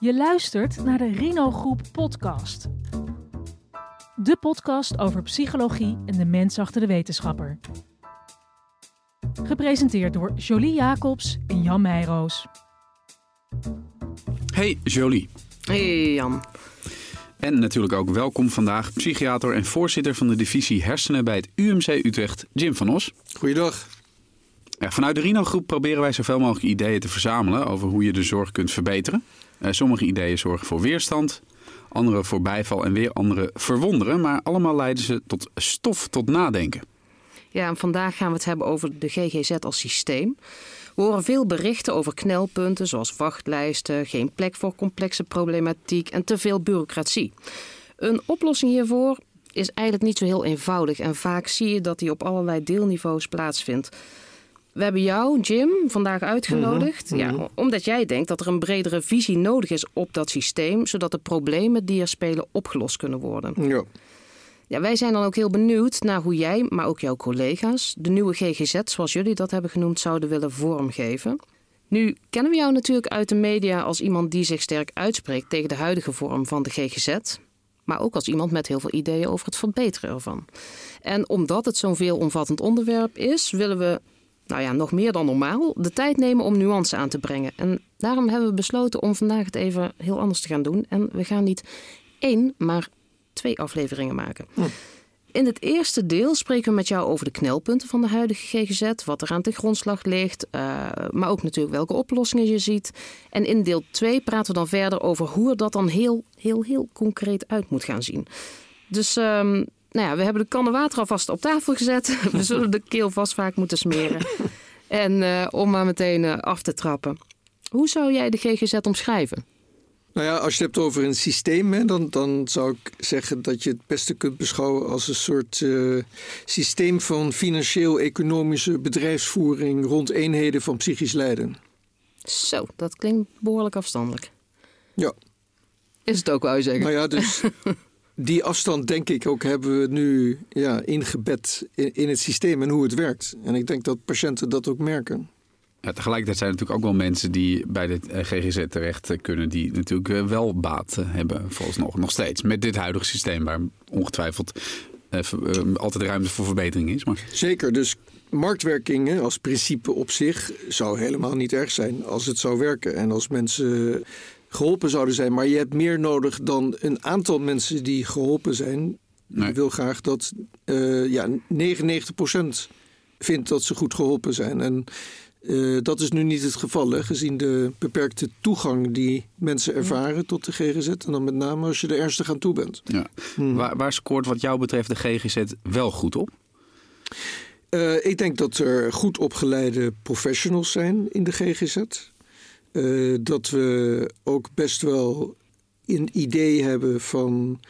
Je luistert naar de Rino Groep podcast. De podcast over psychologie en de mens achter de wetenschapper. Gepresenteerd door Jolie Jacobs en Jan Meijroos. Hey Jolie. Hey Jan. En natuurlijk ook welkom vandaag psychiater en voorzitter van de divisie hersenen bij het UMC Utrecht, Jim van Os. Goeiedag. Vanuit de Rino Groep proberen wij zoveel mogelijk ideeën te verzamelen over hoe je de zorg kunt verbeteren. Uh, sommige ideeën zorgen voor weerstand, andere voor bijval en weer andere verwonderen, maar allemaal leiden ze tot stof tot nadenken. Ja, en vandaag gaan we het hebben over de GGZ als systeem. We horen veel berichten over knelpunten zoals wachtlijsten, geen plek voor complexe problematiek en te veel bureaucratie. Een oplossing hiervoor is eigenlijk niet zo heel eenvoudig en vaak zie je dat die op allerlei deelniveaus plaatsvindt. We hebben jou, Jim, vandaag uitgenodigd. Mhm, ja, mhm. omdat jij denkt dat er een bredere visie nodig is op dat systeem, zodat de problemen die er spelen opgelost kunnen worden. Ja. Ja, wij zijn dan ook heel benieuwd naar hoe jij, maar ook jouw collega's, de nieuwe GGZ, zoals jullie dat hebben genoemd, zouden willen vormgeven. Nu kennen we jou natuurlijk uit de media als iemand die zich sterk uitspreekt tegen de huidige vorm van de GGZ, maar ook als iemand met heel veel ideeën over het verbeteren ervan. En omdat het zo'n veelomvattend onderwerp is, willen we, nou ja, nog meer dan normaal, de tijd nemen om nuance aan te brengen. En daarom hebben we besloten om vandaag het even heel anders te gaan doen. En we gaan niet één, maar twee afleveringen maken. In het eerste deel spreken we met jou over de knelpunten van de huidige GGZ, wat er aan de grondslag ligt, uh, maar ook natuurlijk welke oplossingen je ziet. En in deel 2 praten we dan verder over hoe er dat dan heel, heel, heel concreet uit moet gaan zien. Dus um, nou ja, we hebben de kannen water alvast op tafel gezet. We zullen de keel vast vaak moeten smeren. En uh, om maar meteen uh, af te trappen. Hoe zou jij de GGZ omschrijven? Nou ja, als je het hebt over een systeem, hè, dan, dan zou ik zeggen dat je het beste kunt beschouwen als een soort uh, systeem van financieel-economische bedrijfsvoering rond eenheden van psychisch lijden. Zo, dat klinkt behoorlijk afstandelijk. Ja. Is het ook, wou je zeggen? Nou ja, dus die afstand denk ik ook hebben we nu ja, ingebed in, in het systeem en hoe het werkt. En ik denk dat patiënten dat ook merken. Ja, tegelijkertijd zijn er natuurlijk ook wel mensen die bij de GGZ terecht kunnen, die natuurlijk wel baat hebben, volgens nog, nog steeds. Met dit huidige systeem, waar ongetwijfeld altijd ruimte voor verbetering is. Maar... Zeker, dus marktwerking als principe op zich zou helemaal niet erg zijn als het zou werken. En als mensen geholpen zouden zijn. Maar je hebt meer nodig dan een aantal mensen die geholpen zijn. Nee. Ik wil graag dat uh, ja, 99% vindt dat ze goed geholpen zijn. En uh, dat is nu niet het geval, hè, gezien de beperkte toegang die mensen ervaren tot de GGZ. En dan met name als je er ernstig aan toe bent. Ja. Hmm. Waar, waar, scoort wat jou betreft de GGZ wel goed op? Uh, ik denk dat er goed opgeleide professionals zijn in de GGZ. Uh, dat we ook best wel een idee hebben van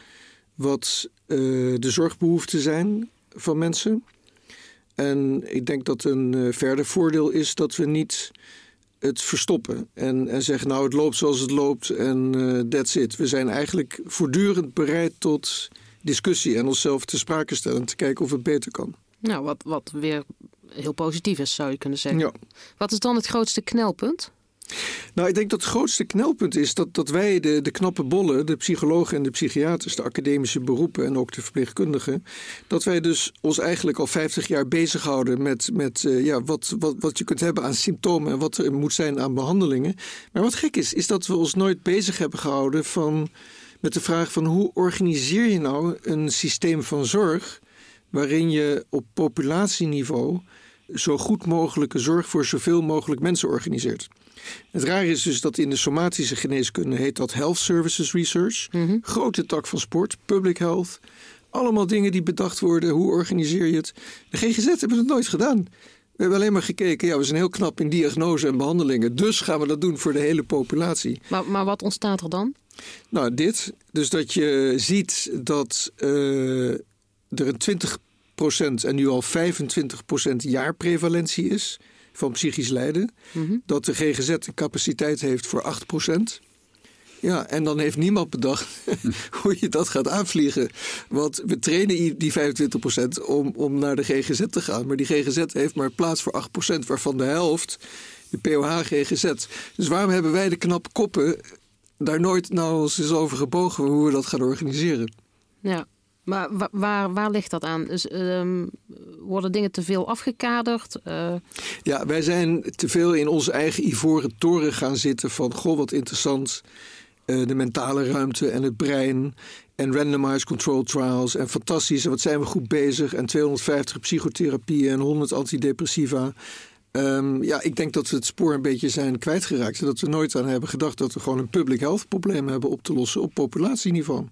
wat de zorgbehoeften zijn van mensen. En ik denk dat een uh, verder voordeel is dat we niet het verstoppen en, en zeggen nou het loopt zoals het loopt en uh, that's it. We zijn eigenlijk voortdurend bereid tot discussie en onszelf te sprake stellen en te kijken of het beter kan. Nou, wat, wat weer heel positief is zou je kunnen zeggen. Ja. Wat is dan het grootste knelpunt? Nou, ik denk dat het grootste knelpunt is dat, wij, de, de knappe bollen, de psychologen en de psychiaters, de academische beroepen en ook de verpleegkundigen, dat wij dus ons eigenlijk al 50 jaar bezighouden met, met uh, ja, wat, wat, wat je kunt hebben aan symptomen en wat er moet zijn aan behandelingen. Maar wat gek is, is dat we ons nooit bezig hebben gehouden van, met de vraag van hoe organiseer je nou een systeem van zorg waarin je op populatieniveau zo goed mogelijke zorg voor zoveel mogelijk mensen organiseert. Het raar is dus dat in de somatische geneeskunde heet dat Health Services Research. Mhm. Grote tak van sport, public health. Allemaal dingen die bedacht worden. Hoe organiseer je het? De GGZ hebben het nooit gedaan. We hebben alleen maar gekeken, ja, we zijn heel knap in diagnose en behandelingen. Dus gaan we dat doen voor de hele populatie. Maar, maar wat ontstaat er dan? Nou, dit. Dus dat je ziet dat uh, er een 20% en nu al 25% jaarprevalentie is van psychisch lijden. Mm-hmm. Dat de GGZ een capaciteit heeft voor 8%. Ja, en dan heeft niemand bedacht hoe je dat gaat aanvliegen. Want we trainen die 25% om, om naar de GGZ te gaan. Maar die GGZ heeft maar plaats voor 8%, waarvan de helft de POH GGZ. Dus waarom hebben wij de knappe koppen daar nooit nou eens is over gebogen hoe we dat gaan organiseren. Ja, maar waar, waar ligt dat aan? Dus, um, worden dingen te veel afgekaderd? Uh... Ja, wij zijn te veel in onze eigen ivoren toren gaan zitten van... goh, wat interessant, uh, de mentale ruimte en het brein... en randomized control trials en fantastisch, en wat zijn we goed bezig... en 250 psychotherapieën en 100 antidepressiva... Um, ja, ik denk dat we het spoor een beetje zijn kwijtgeraakt. En dat we nooit aan hebben gedacht dat we gewoon een public health probleem hebben op te lossen op populatieniveau.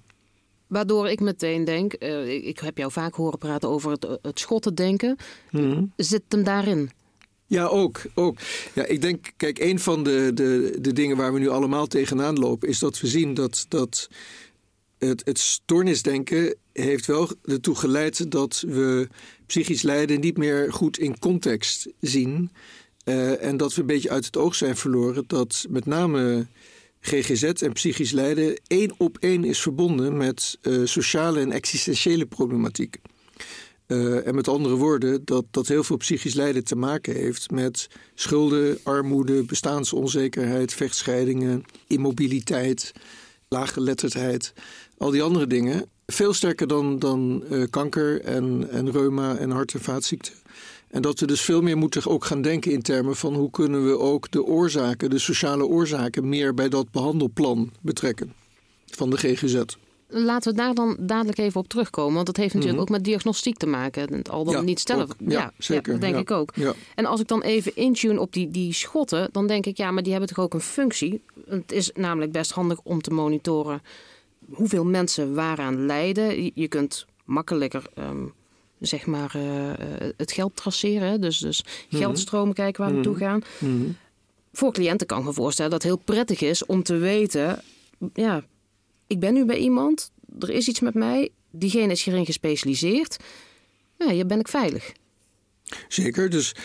Waardoor ik meteen denk, uh, ik heb jou vaak horen praten over het, het schotten denken. Mm Zit hem daarin? Ja, ook. ook. Ja, ik denk, kijk, een van de, de, de dingen waar we nu allemaal tegenaan lopen, is dat we zien dat, dat het, het stoornisdenken heeft wel ertoe geleid dat we psychisch lijden niet meer goed in context zien. Uh, en dat we een beetje uit het oog zijn verloren dat met name GGZ en psychisch lijden één op één is verbonden met uh, sociale en existentiële problematiek. Uh, en met andere woorden, dat, dat heel veel psychisch lijden te maken heeft met schulden, armoede, bestaansonzekerheid, vechtscheidingen, immobiliteit, laaggeletterdheid, al die andere dingen. Veel sterker dan, dan uh, kanker en, en reuma en hart- en vaatziekten. En dat we dus veel meer moeten ook gaan denken in termen van hoe kunnen we ook de oorzaken, de sociale oorzaken, meer bij dat behandelplan betrekken van de GGZ. Laten we daar dan dadelijk even op terugkomen. Want dat heeft natuurlijk mhm. ook met diagnostiek te maken. Het al dan ja, niet stellen. Ja, zeker. dat denk ik ook. En als ik dan even intune op die, die schotten, dan denk ik, ja, maar die hebben toch ook een functie. Het is namelijk best handig om te monitoren hoeveel mensen waaraan lijden. Je kunt makkelijker ehm, zeg maar, uh, het geld traceren. Dus, dus mhm. geldstromen kijken waar we naartoe gaan. Mhm. Voor cliënten kan ik me voorstellen dat het heel prettig is om te weten... ja, ik ben nu bij iemand, er is iets met mij... diegene is hierin gespecialiseerd. Ja, hier ben ik veilig. Zeker, dus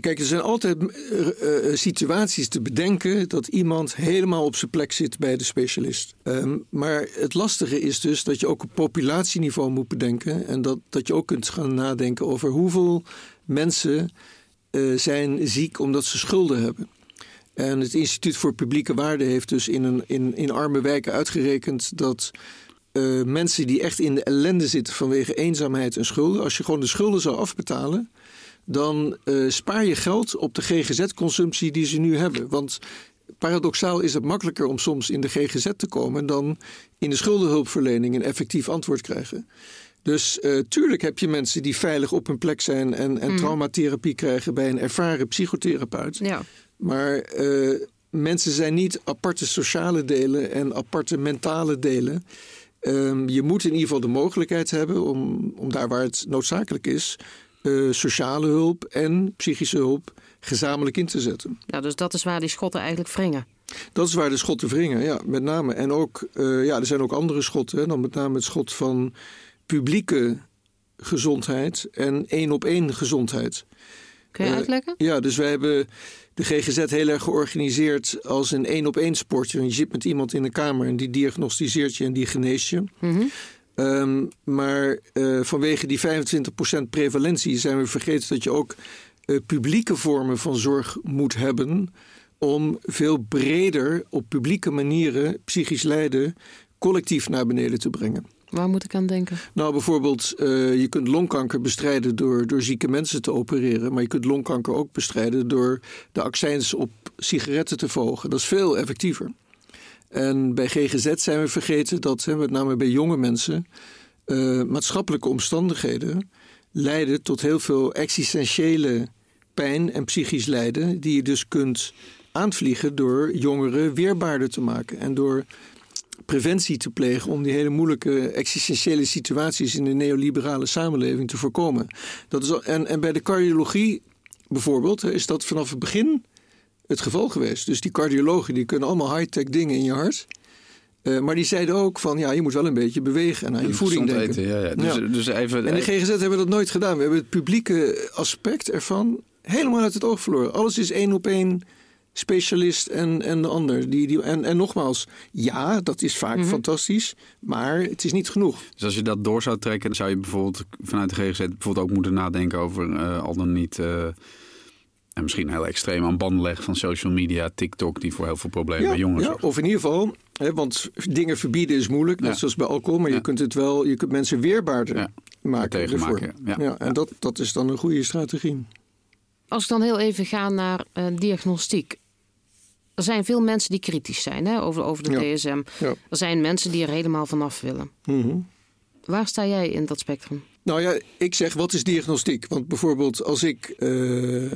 Kijk, er zijn altijd uh, situaties te bedenken dat iemand helemaal op zijn plek zit bij de specialist. Um, maar het lastige is dus dat je ook op populatieniveau moet bedenken. En dat, dat je ook kunt gaan nadenken over hoeveel mensen zijn ziek omdat ze schulden hebben. En het Instituut voor Publieke Waarde heeft dus in, een, in, in arme wijken uitgerekend dat mensen die echt in de ellende zitten vanwege eenzaamheid en schulden, als je gewoon de schulden zou afbetalen, dan uh, spaar je geld op de GGZ-consumptie die ze nu hebben. Want paradoxaal is het makkelijker om soms in de GGZ te komen dan in de schuldenhulpverlening een effectief antwoord krijgen. Dus uh, tuurlijk heb je mensen die veilig op hun plek zijn en, en mm. traumatherapie krijgen bij een ervaren psychotherapeut. Ja. Maar uh, mensen zijn niet aparte sociale delen en aparte mentale delen. Um, je moet in ieder geval de mogelijkheid hebben om, om daar waar het noodzakelijk is, uh, sociale hulp en psychische hulp gezamenlijk in te zetten. Nou, dus dat is waar die schotten eigenlijk wringen. Dat is waar de schotten wringen, ja, met name. En ook, uh, ja, er zijn ook andere schotten. Hè, dan met name het schot van publieke gezondheid en één op één gezondheid. Kun je uh, uitleggen? Ja, dus wij hebben de GGZ heel erg georganiseerd als een één op één sportje. Je zit met iemand in een kamer en die diagnosticeert je en die geneest je. Mm -hmm. Um, maar uh, vanwege die 25% prevalentie zijn we vergeten dat je ook uh, publieke vormen van zorg moet hebben. Om veel breder op publieke manieren psychisch lijden collectief naar beneden te brengen. Waar moet ik aan denken? Nou, bijvoorbeeld, uh, je kunt longkanker bestrijden door, door zieke mensen te opereren. Maar je kunt longkanker ook bestrijden door de accijns op sigaretten te verhogen. Dat is veel effectiever. En bij GGZ zijn we vergeten dat, met name bij jonge mensen, uh, maatschappelijke omstandigheden leiden tot heel veel existentiële pijn en psychisch lijden, die je dus kunt aanvliegen door jongeren weerbaarder te maken en door preventie te plegen om die hele moeilijke existentiële situaties in de neoliberale samenleving te voorkomen. Dat is, en, en bij de cardiologie bijvoorbeeld is dat vanaf het begin het geval geweest. Dus die cardiologen die kunnen allemaal high-tech dingen in je hart. Uh, maar die zeiden ook van ja, je moet wel een beetje bewegen en aan je voeding denken. Eten, ja, ja. Dus, ja. dus even, en de GGZ hebben dat nooit gedaan. We hebben het publieke aspect ervan helemaal uit het oog verloren. Alles is één op één specialist en, en de ander. Die, die, en, en nogmaals, ja, dat is vaak mm -hmm. fantastisch, maar het is niet genoeg. Dus als je dat door zou trekken, dan zou je bijvoorbeeld vanuit de GGZ bijvoorbeeld ook moeten nadenken over uh, al dan niet. Uh, En misschien heel extreem aan banden leggen van social media, TikTok, die voor heel veel problemen bij jongeren ja. Of in ieder geval, hè, want dingen verbieden is moeilijk, net Ja. zoals bij alcohol, maar Ja. je kunt het wel, je kunt mensen weerbaarder Ja, maken. tegen ervoor. maken, ja. Ja, en Ja. Dat, dat is dan een goede strategie. Als ik dan heel even ga naar eh, diagnostiek. Er zijn veel mensen die kritisch zijn hè, over, over de Ja. DSM. Ja. Er zijn mensen die er helemaal vanaf willen. Mhm. Waar sta jij in dat spectrum? Nou ja, ik zeg wat is diagnostiek? Want bijvoorbeeld als ik eh,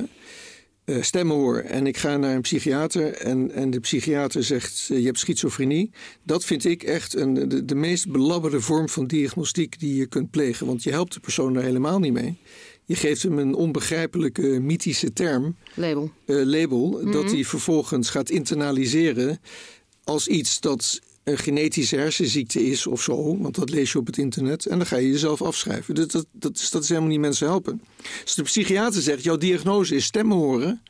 eh, stemmen hoor en ik ga naar een psychiater en, en de psychiater zegt eh, je hebt schizofrenie. Dat vind ik echt een, de, de meest belabberde vorm van diagnostiek die je kunt plegen. Want je helpt de persoon daar helemaal niet mee. Je geeft hem een onbegrijpelijke mythische term, Label. eh, label, dat hij vervolgens gaat internaliseren als iets dat een genetische hersenziekte is of zo, want dat lees je op het internet, en dan ga je jezelf afschrijven. Dat, dat, dat, is, dat is helemaal niet mensen helpen. Als de psychiater zegt, jouw diagnose is stemmen horen,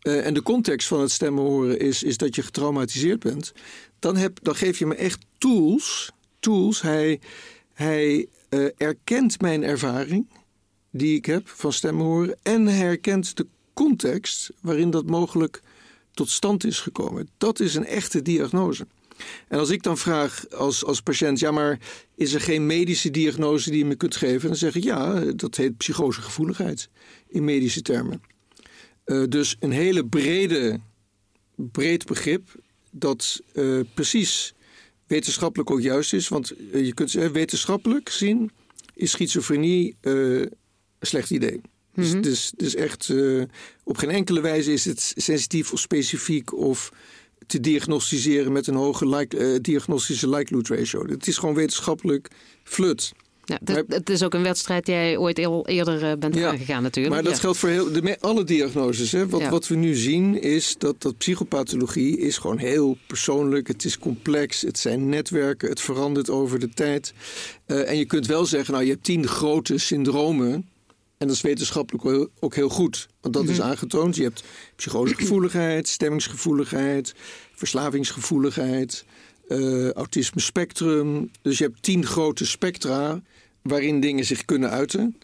eh, en de context van het stemmen horen is, is dat je getraumatiseerd bent, dan, heb, dan geef je me echt tools. tools. Hij, hij eh, erkent mijn ervaring die ik heb van stemmen horen, en hij herkent de context waarin dat mogelijk tot stand is gekomen. Dat is een echte diagnose. En als ik dan vraag als, als patiënt, ja, maar is er geen medische diagnose die je me kunt geven? Dan zeg ik ja, dat heet psychosegevoeligheid in medische termen. Eh, dus een hele brede, breed begrip dat eh, precies wetenschappelijk ook juist is. Want eh, je kunt zeggen, wetenschappelijk gezien is schizofrenie een slecht idee. Dus, dus, dus echt, op geen enkele wijze is het sensitief of specifiek of te diagnosticeren met een hoge like, eh, diagnostische likelihood ratio. Het is gewoon wetenschappelijk flut. Ja, het, is- het is ook een wedstrijd die jij ooit eerder eh, bent Ja, aangegaan natuurlijk. Maar dat Ja. geldt voor heel, de, alle diagnoses. Hè. Wat, Ja. wat we nu zien is dat, dat psychopathologie is gewoon heel persoonlijk. Het is complex, het zijn netwerken, het verandert over de tijd. Eh, en je kunt wel zeggen, nou je hebt tien grote syndromen. En dat is wetenschappelijk ook heel goed. Want dat is aangetoond. Je hebt psychosegevoeligheid, stemmingsgevoeligheid, verslavingsgevoeligheid, eh, autisme spectrum. Dus je hebt tien grote spectra waarin dingen zich kunnen uiten.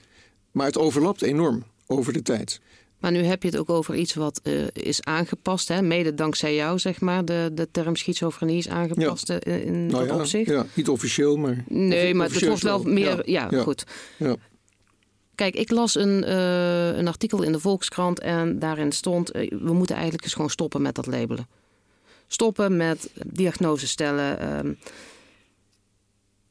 Maar het overlapt enorm over de tijd. Maar nu heb je het ook over iets wat eh, is aangepast. Hè? Mede dankzij jou, zeg maar. De, de term schizofrenie is aangepast eh, in Nou dat ja, opzicht. ja, niet officieel, maar. Nee, maar het wordt wel meer... Ja, ja, goed. Kijk, ik las een, eh, een artikel in de Volkskrant en daarin stond... eh, we moeten eigenlijk eens gewoon stoppen met dat labelen. Stoppen met diagnose stellen. ehm.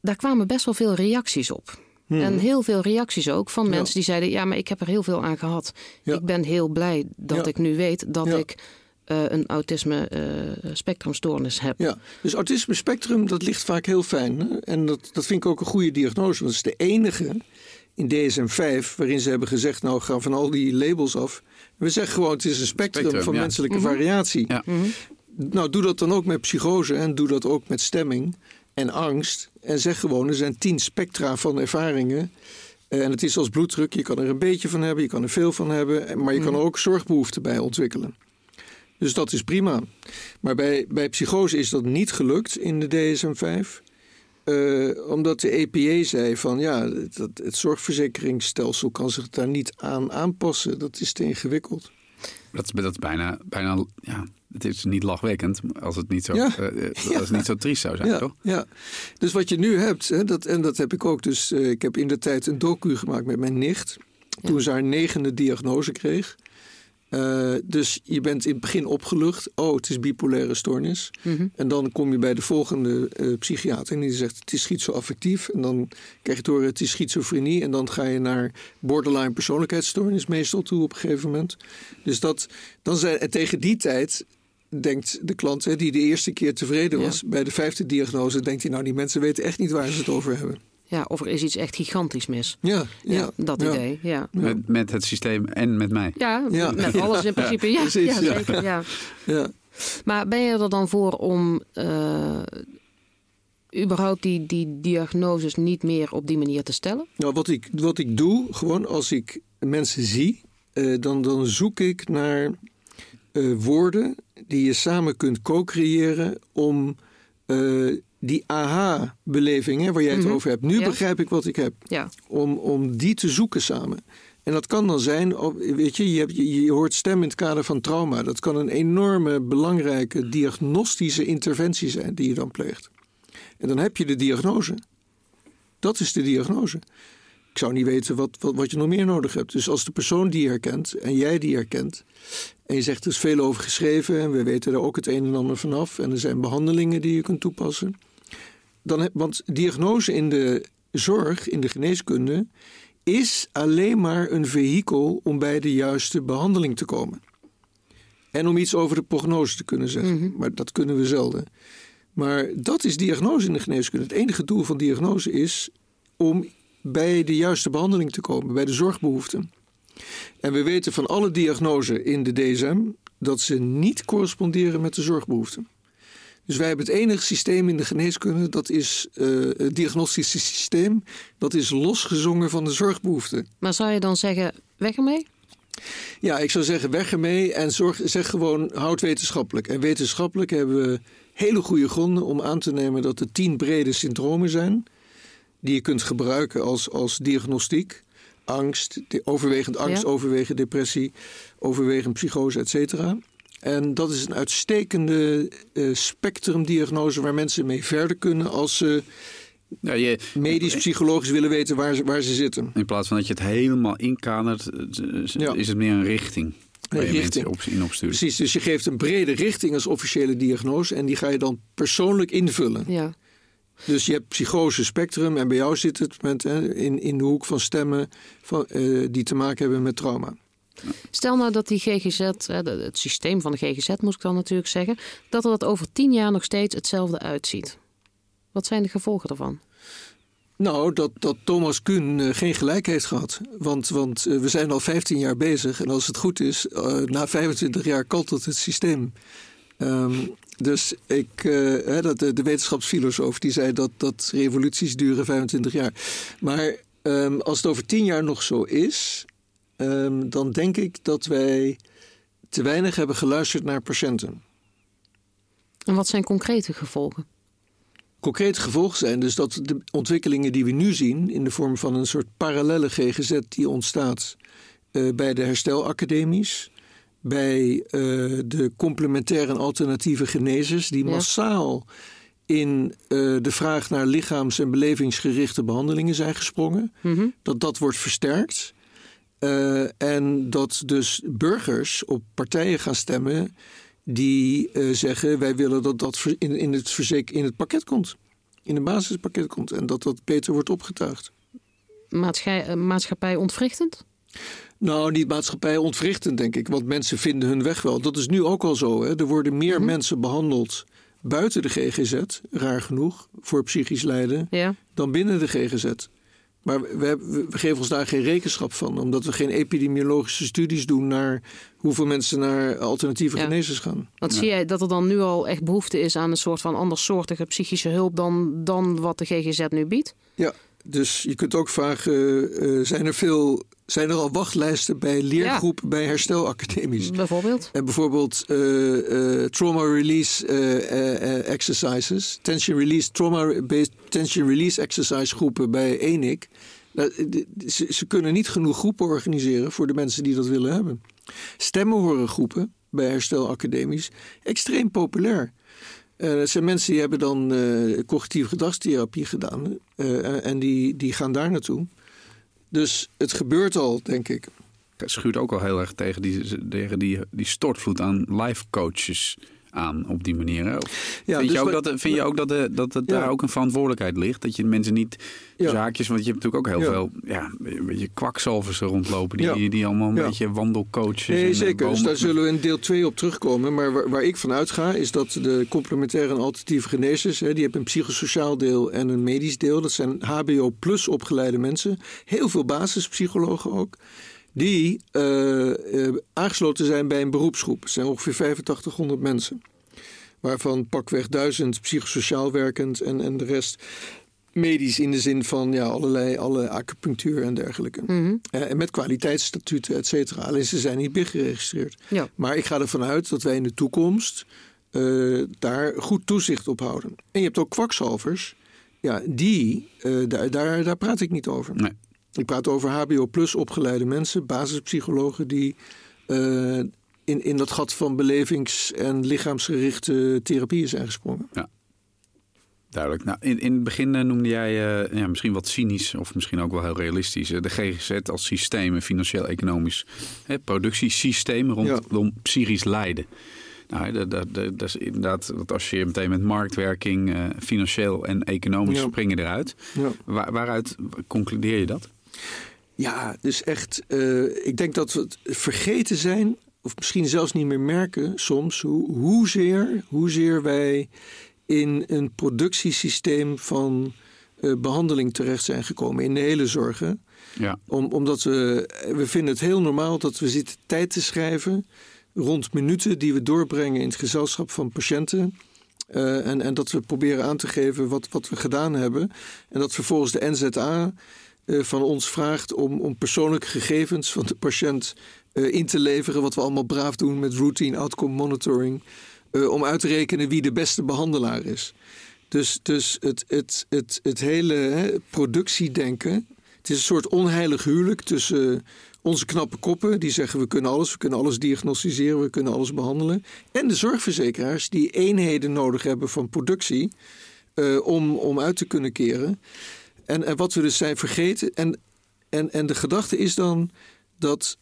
daar kwamen best wel veel reacties op. En heel veel reacties ook van Hmm. Ja. mensen die zeiden... ja, maar ik heb er heel veel aan gehad. Ja. Ik ben heel blij dat Ja. ik nu weet dat ik eh, een autisme spectrumstoornis heb. Ja, dus autisme spectrum, dat ligt vaak heel fijn. Hè? En dat, dat vind ik ook een goede diagnose. Want het is de enige in DSM-5 waarin ze hebben gezegd... nou, ga van al die labels af. We zeggen gewoon, het is een spectrum, Spectrum, van ja. menselijke variatie. Ja. Nou, doe dat dan ook met psychose en doe dat ook met stemming en angst. En zeg gewoon, er zijn tien spectra van ervaringen. Eh, En het is als bloeddruk, je kan er een beetje van hebben, je kan er veel van hebben. Maar je kan er ook zorgbehoeften bij ontwikkelen. Dus dat is prima. Maar bij, bij psychose is dat niet gelukt in de DSM-5. Eh, omdat de EPA zei van ja, dat, het zorgverzekeringsstelsel kan zich daar niet aan aanpassen. Dat is te ingewikkeld. Dat is, dat is bijna, bijna, ja, het is niet lachwekkend als het niet zo, Ja. eh, eh, als het niet zo triest zou zijn, ja, toch? Ja, dus wat je nu hebt, hè, dat, en dat heb ik ook. Dus eh, ik heb in de tijd een docu gemaakt met mijn nicht. Toen ze haar negende diagnose kreeg. Eh, dus je bent in het begin opgelucht. Oh, het is bipolaire stoornis. En dan kom je bij de volgende eh, psychiater. En die zegt het is schizoaffectief. En dan krijg je horen het is schizofrenie. En dan ga je naar borderline persoonlijkheidsstoornis meestal toe op een gegeven moment. Dus dat, dan zijn, en tegen die tijd denkt de klant hè, die de eerste keer tevreden Ja. was... bij de vijfde diagnose denkt hij nou die mensen weten echt niet waar ze het over hebben. Ja, of er is iets echt gigantisch mis. Ja, ja, Ja, dat ja. idee. Ja, Met, met het systeem en met mij. ja, Ja. met alles in principe. Ja, precies, ja, ja. zeker. Ja. Ja. Maar ben je er dan voor om eh, überhaupt die, die diagnoses niet meer op die manier te stellen? Nou, wat ik, wat ik doe, gewoon als ik mensen zie, eh, dan, dan zoek ik naar eh, woorden die je samen kunt co-creëren om eh, die aha-beleving, waar jij het Mhm. over hebt. Nu Ja. begrijp ik wat ik heb. Ja, Om, om die te zoeken samen. En dat kan dan zijn, weet je, je, hebt, je, je hoort stem in het kader van trauma. Dat kan een enorme belangrijke diagnostische interventie zijn die je dan pleegt. En dan heb je de diagnose. Dat is de diagnose. Ik zou niet weten wat, wat, wat je nog meer nodig hebt. Dus als de persoon die je herkent en jij die herkent. en je zegt er is veel over geschreven en we weten daar ook het een en ander vanaf. en er zijn behandelingen die je kunt toepassen. Dan, want diagnose in de zorg, in de geneeskunde. is alleen maar een vehikel om bij de juiste behandeling te komen. En om iets over de prognose te kunnen zeggen. Mhm. Maar dat kunnen we zelden. Maar dat is diagnose in de geneeskunde. Het enige doel van diagnose is om bij de juiste behandeling te komen, bij de zorgbehoeften. En we weten van alle diagnoses in de DSM dat ze niet corresponderen met de zorgbehoeften. Dus wij hebben het enige systeem in de geneeskunde, dat is eh, het diagnostische systeem, dat is losgezongen van de zorgbehoeften. Maar zou je dan zeggen, weg ermee? Ja, ik zou zeggen, weg ermee en zorg, zeg gewoon, houd wetenschappelijk. En wetenschappelijk hebben we hele goede gronden om aan te nemen dat er tien brede syndromen zijn die je kunt gebruiken als, als diagnostiek. Angst, overwegend angst, Ja. overwegend depressie, overwegend psychose, et cetera. En dat is een uitstekende eh, spectrumdiagnose waar mensen mee verder kunnen als ze Ja, je, medisch, psychologisch willen weten waar ze, waar ze zitten. in plaats van dat je het helemaal inkadert, eh, Ja. is het meer een richting. Waar je richting. op, in opstuurt. Precies, dus je geeft een brede richting als officiële diagnose en die ga je dan persoonlijk invullen. Ja. Dus je hebt psychose spectrum en bij jou zit het met, hè, in, in de hoek van stemmen van, eh, die te maken hebben met trauma. Stel nou dat die GGZ, de- het systeem van de GGZ moet ik dan natuurlijk zeggen, dat er dat over tien jaar nog steeds hetzelfde uitziet. Wat zijn de gevolgen daarvan? Nou, dat, dat Thomas Kuhn eh, geen gelijk heeft gehad. Want, want eh, we zijn al 15 jaar bezig. En als het goed is, eh, na 25 jaar kantelt het systeem. Ehm, dus ik, eh, dat, de, de wetenschapsfilosoof die zei dat, dat revoluties duren 25 jaar. Maar ehm, als het over 10 jaar nog zo is, ehm, dan denk ik dat wij te weinig hebben geluisterd naar patiënten. En wat zijn concrete gevolgen? Concrete gevolgen zijn dus dat de ontwikkelingen die we nu zien, in de vorm van een soort parallelle GGZ die ontstaat eh, bij de herstelacademies, bij eh, de complementaire en alternatieve genezers, die Ja. massaal in eh, de vraag naar lichaams- en belevingsgerichte behandelingen zijn gesprongen, Mhm. dat dat wordt versterkt. Eh, en dat dus burgers op partijen gaan stemmen die eh, zeggen: wij willen dat dat in, in, het verzek- in het pakket komt. In het basispakket komt. En dat dat beter wordt opgetuigd. Maatschappij, eh, maatschappij ontwrichtend? Nou, niet maatschappij ontwrichtend, denk ik. Want mensen vinden hun weg wel. Dat is nu ook al zo. Hè. Er worden meer Mhm. mensen behandeld buiten de GGZ, raar genoeg, voor psychisch lijden, Ja. dan binnen de GGZ. Maar we, hebben- we geven ons daar geen rekenschap van, omdat we geen epidemiologische studies doen naar hoeveel mensen naar alternatieve Ja. genezers gaan. Want zie jij dat er dan nu al echt behoefte is aan een soort van andersoortige psychische hulp dan, dan wat de GGZ nu biedt? Ja, dus je kunt ook vragen: eh, zijn er veel, zijn er al wachtlijsten bij leergroepen bij herstelacademies? Bijvoorbeeld? En bijvoorbeeld eh, eh, trauma release eh, exercises, tension release, trauma-based tension release exercise groepen bij ENIC. Nou, Ze, ze kunnen niet genoeg groepen organiseren voor de mensen die dat willen hebben. Stemmen horen groepen bij herstelacademies extreem populair. Dat zijn mensen die hebben dan cognitieve gedragstherapie gedaan en die, die gaan daar naartoe. Dus het gebeurt al, denk ik. Het schuurt ook wel heel erg tegen die, tegen die, die stortvloed aan life coaches aan op die manier. Of Ja, vind, dus je ook dat, vind je ook dat, de, dat het Ja. daar ook een verantwoordelijkheid ligt? Dat je mensen niet Ja. zaakjes, want je hebt natuurlijk ook heel veel ja, een beetje kwakzalvers rondlopen die, die, allemaal een beetje wandelcoaches. en, Nee, eh, zeker. Dus daar zullen we in deel 2 op terugkomen. Maar waar, waar ik van uitga is dat de complementaire en alternatieve genezers... Hè, die hebben een psychosociaal deel en een medisch deel. Dat zijn HBO-plus opgeleide mensen. Heel veel basispsychologen ook. Die eh, eh, aangesloten zijn bij een beroepsgroep. Het zijn ongeveer 8500 mensen. Waarvan pakweg 1000 psychosociaal werkend en, en de rest medisch in de zin van ja, allerlei alle acupunctuur en dergelijke. Mhm. Eh, en met kwaliteitsstatuten, et cetera. Alleen ze zijn niet BIG geregistreerd. Ja. Maar ik ga ervan uit dat wij in de toekomst eh, daar goed toezicht op houden. En je hebt ook kwakzalvers. Ja, die, eh, daar, daar, daar praat ik niet over. Nee. Ik praat over HBO plus opgeleide mensen, basispsychologen die uh, in, in dat gat van belevings- en lichaamsgerichte therapieën zijn gesprongen. Ja. Duidelijk. Nou, in, in het begin eh, noemde jij uh, ja, misschien wat cynisch of misschien ook wel heel realistisch. de GGZ als systeem, financieel-economisch productiesysteem rondom ja. psychisch lijden. Nou, dat, dat, dat, is inderdaad, dat als je meteen met marktwerking, uh, financieel en economisch ja. springen eruit. Ja. Waar, waaruit concludeer je dat? Ja, dus echt, uh, ik denk dat we het vergeten zijn, of misschien zelfs niet meer merken soms, hoe, hoezeer, hoezeer wij in een productiesysteem van uh, behandeling terecht zijn gekomen in de hele zorgen. Ja. Om, omdat we, we vinden het heel normaal dat we zitten tijd te schrijven rond minuten die we doorbrengen in het gezelschap van patiënten. Uh, en, en dat we proberen aan te geven wat, wat we gedaan hebben. En dat vervolgens de NZA van ons vraagt om, om persoonlijke gegevens van de patiënt uh, in te leveren. Wat we allemaal braaf doen met routine outcome monitoring. om uit te rekenen wie de beste behandelaar is. Dus, dus het, het, het, het hele hè, productiedenken. Het is een soort onheilig huwelijk tussen onze knappe koppen die zeggen we kunnen alles, we kunnen alles diagnosticeren, we kunnen alles behandelen. En de zorgverzekeraars die eenheden nodig hebben van productie om, om uit te kunnen keren. En, en wat we dus zijn vergeten. En, en, en de gedachte is dan dat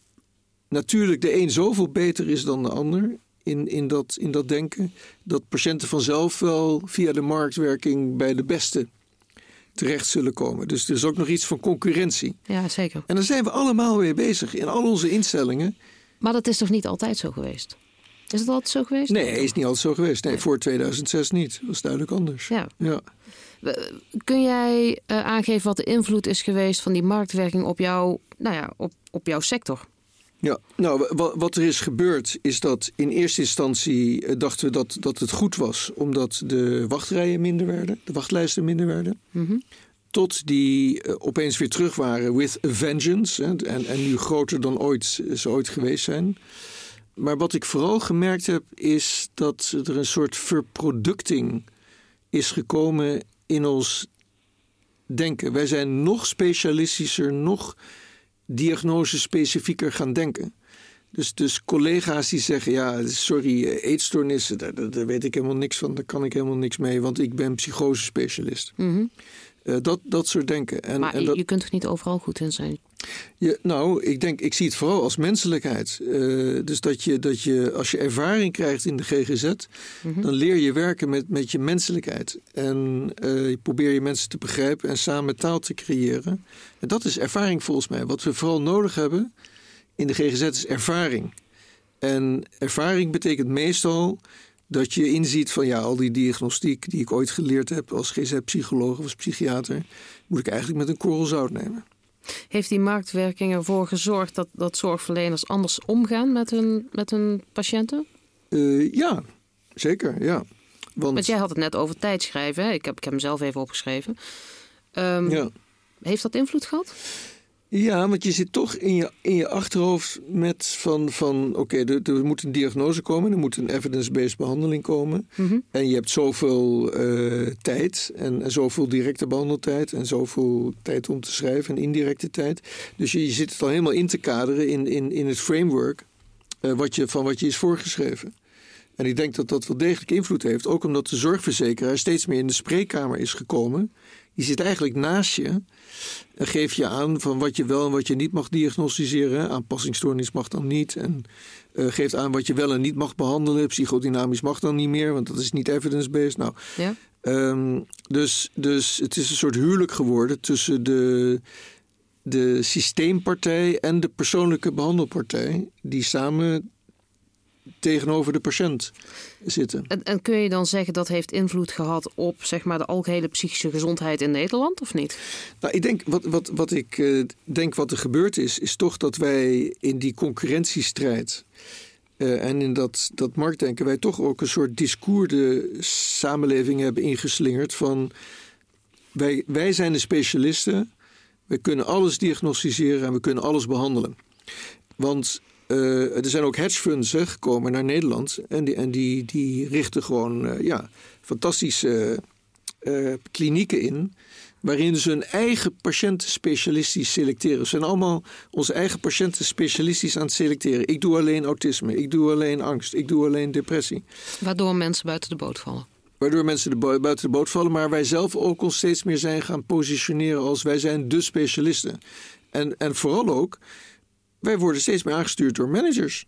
natuurlijk de een zoveel beter is dan de ander. In, in, dat, in dat denken. Dat patiënten vanzelf wel via de marktwerking bij de beste terecht zullen komen. Dus er is ook nog iets van concurrentie. Ja, zeker. En daar zijn we allemaal weer bezig in al onze instellingen. Maar dat is toch niet altijd zo geweest? Is het altijd zo geweest? Nee, is niet altijd zo geweest. Nee, voor 2006 niet. Dat was duidelijk anders. Ja. ja. Kun jij uh, aangeven wat de invloed is geweest van die marktwerking op, jou, nou ja, op, op jouw sector? Ja, nou, wat er is gebeurd is dat in eerste instantie eh, dachten we dat, dat het goed was, omdat de wachtrijen minder werden, de wachtlijsten minder werden. Mm Tot die uh, opeens weer terug waren with a vengeance hè, en, en nu groter dan ooit ze ooit geweest zijn. Maar wat ik vooral gemerkt heb is dat er een soort verproducting is gekomen in ons denken. Wij zijn nog specialistischer, nog diagnose-specifieker gaan denken. Dus, dus collega's die zeggen: Ja, sorry, eetstoornissen, daar, weet ik helemaal niks van, daar kan ik helemaal niks mee, want ik ben psychosespecialist. Uh, dat, dat soort denken. En, maar en dat, je kunt er niet overal goed in zijn? Je, nou, ik denk, ik zie het vooral als menselijkheid. Uh, dus dat je, dat je, als je ervaring krijgt in de GGZ, mm -hmm. dan leer je werken met, met je menselijkheid. En uh, je probeer je mensen te begrijpen en samen taal te creëren. En dat is ervaring volgens mij. Wat we vooral nodig hebben in de GGZ is ervaring. En ervaring betekent meestal dat je inziet van ja, al die diagnostiek die ik ooit geleerd heb als GZ-psycholoog of als psychiater, moet ik eigenlijk met een korrel zout nemen. Heeft die marktwerking ervoor gezorgd dat, dat zorgverleners anders omgaan met hun, met hun patiënten? Uh, ja, zeker, ja. Want... Want jij had het net over tijdschrijven. Hè? Ik, heb, ik heb hem zelf even opgeschreven. Um, ja. Heeft dat invloed gehad? Ja, want je zit toch in je, in je achterhoofd met van, van oké, er, er, moet een diagnose komen, er moet een evidence-based behandeling komen. Mm-hmm. En je hebt zoveel uh, tijd en, en, zoveel directe behandeltijd en zoveel tijd om te schrijven en indirecte tijd. Dus je, je zit het al helemaal in te kaderen in, in, in het framework uh, wat je, van wat je is voorgeschreven. En ik denk dat dat wel degelijk invloed heeft, ook omdat de zorgverzekeraar steeds meer in de spreekkamer is gekomen. Die zit eigenlijk naast je en geeft je aan van wat je wel en wat je niet mag diagnosticeren. Aanpassingsstoornis mag dan niet. En uh, geeft aan wat je wel en niet mag behandelen. Psychodynamisch mag dan niet meer, want dat is niet evidence-based. Nou, ja. um, dus, dus het is een soort huwelijk geworden tussen de, de systeempartij en de persoonlijke behandelpartij. Die samen tegenover de patiënt zitten. En, en, kun je dan zeggen dat heeft invloed gehad op zeg maar, de algehele psychische gezondheid in Nederland of niet? Nou, ik denk wat, wat, wat ik uh, denk wat er gebeurd is, is toch dat wij in die concurrentiestrijd. Uh, en in dat, dat marktdenken wij toch ook een soort discours samenleving hebben ingeslingerd van wij, wij zijn de specialisten, we kunnen alles diagnosticeren en we kunnen alles behandelen. Want uh, er zijn ook hedge funds gekomen naar Nederland. En die, en die, die richten gewoon uh, ja, fantastische eh, klinieken in waarin ze hun eigen patiënten specialistisch selecteren. Ze zijn allemaal onze eigen patiënten specialistisch aan het selecteren. Ik doe alleen autisme, ik doe alleen angst, ik doe alleen depressie. Waardoor mensen buiten de boot vallen. Waardoor mensen de buiten de boot vallen, maar wij zelf ook ons steeds meer zijn gaan positioneren als wij zijn de specialisten. En, en vooral ook, wij worden steeds meer aangestuurd door managers.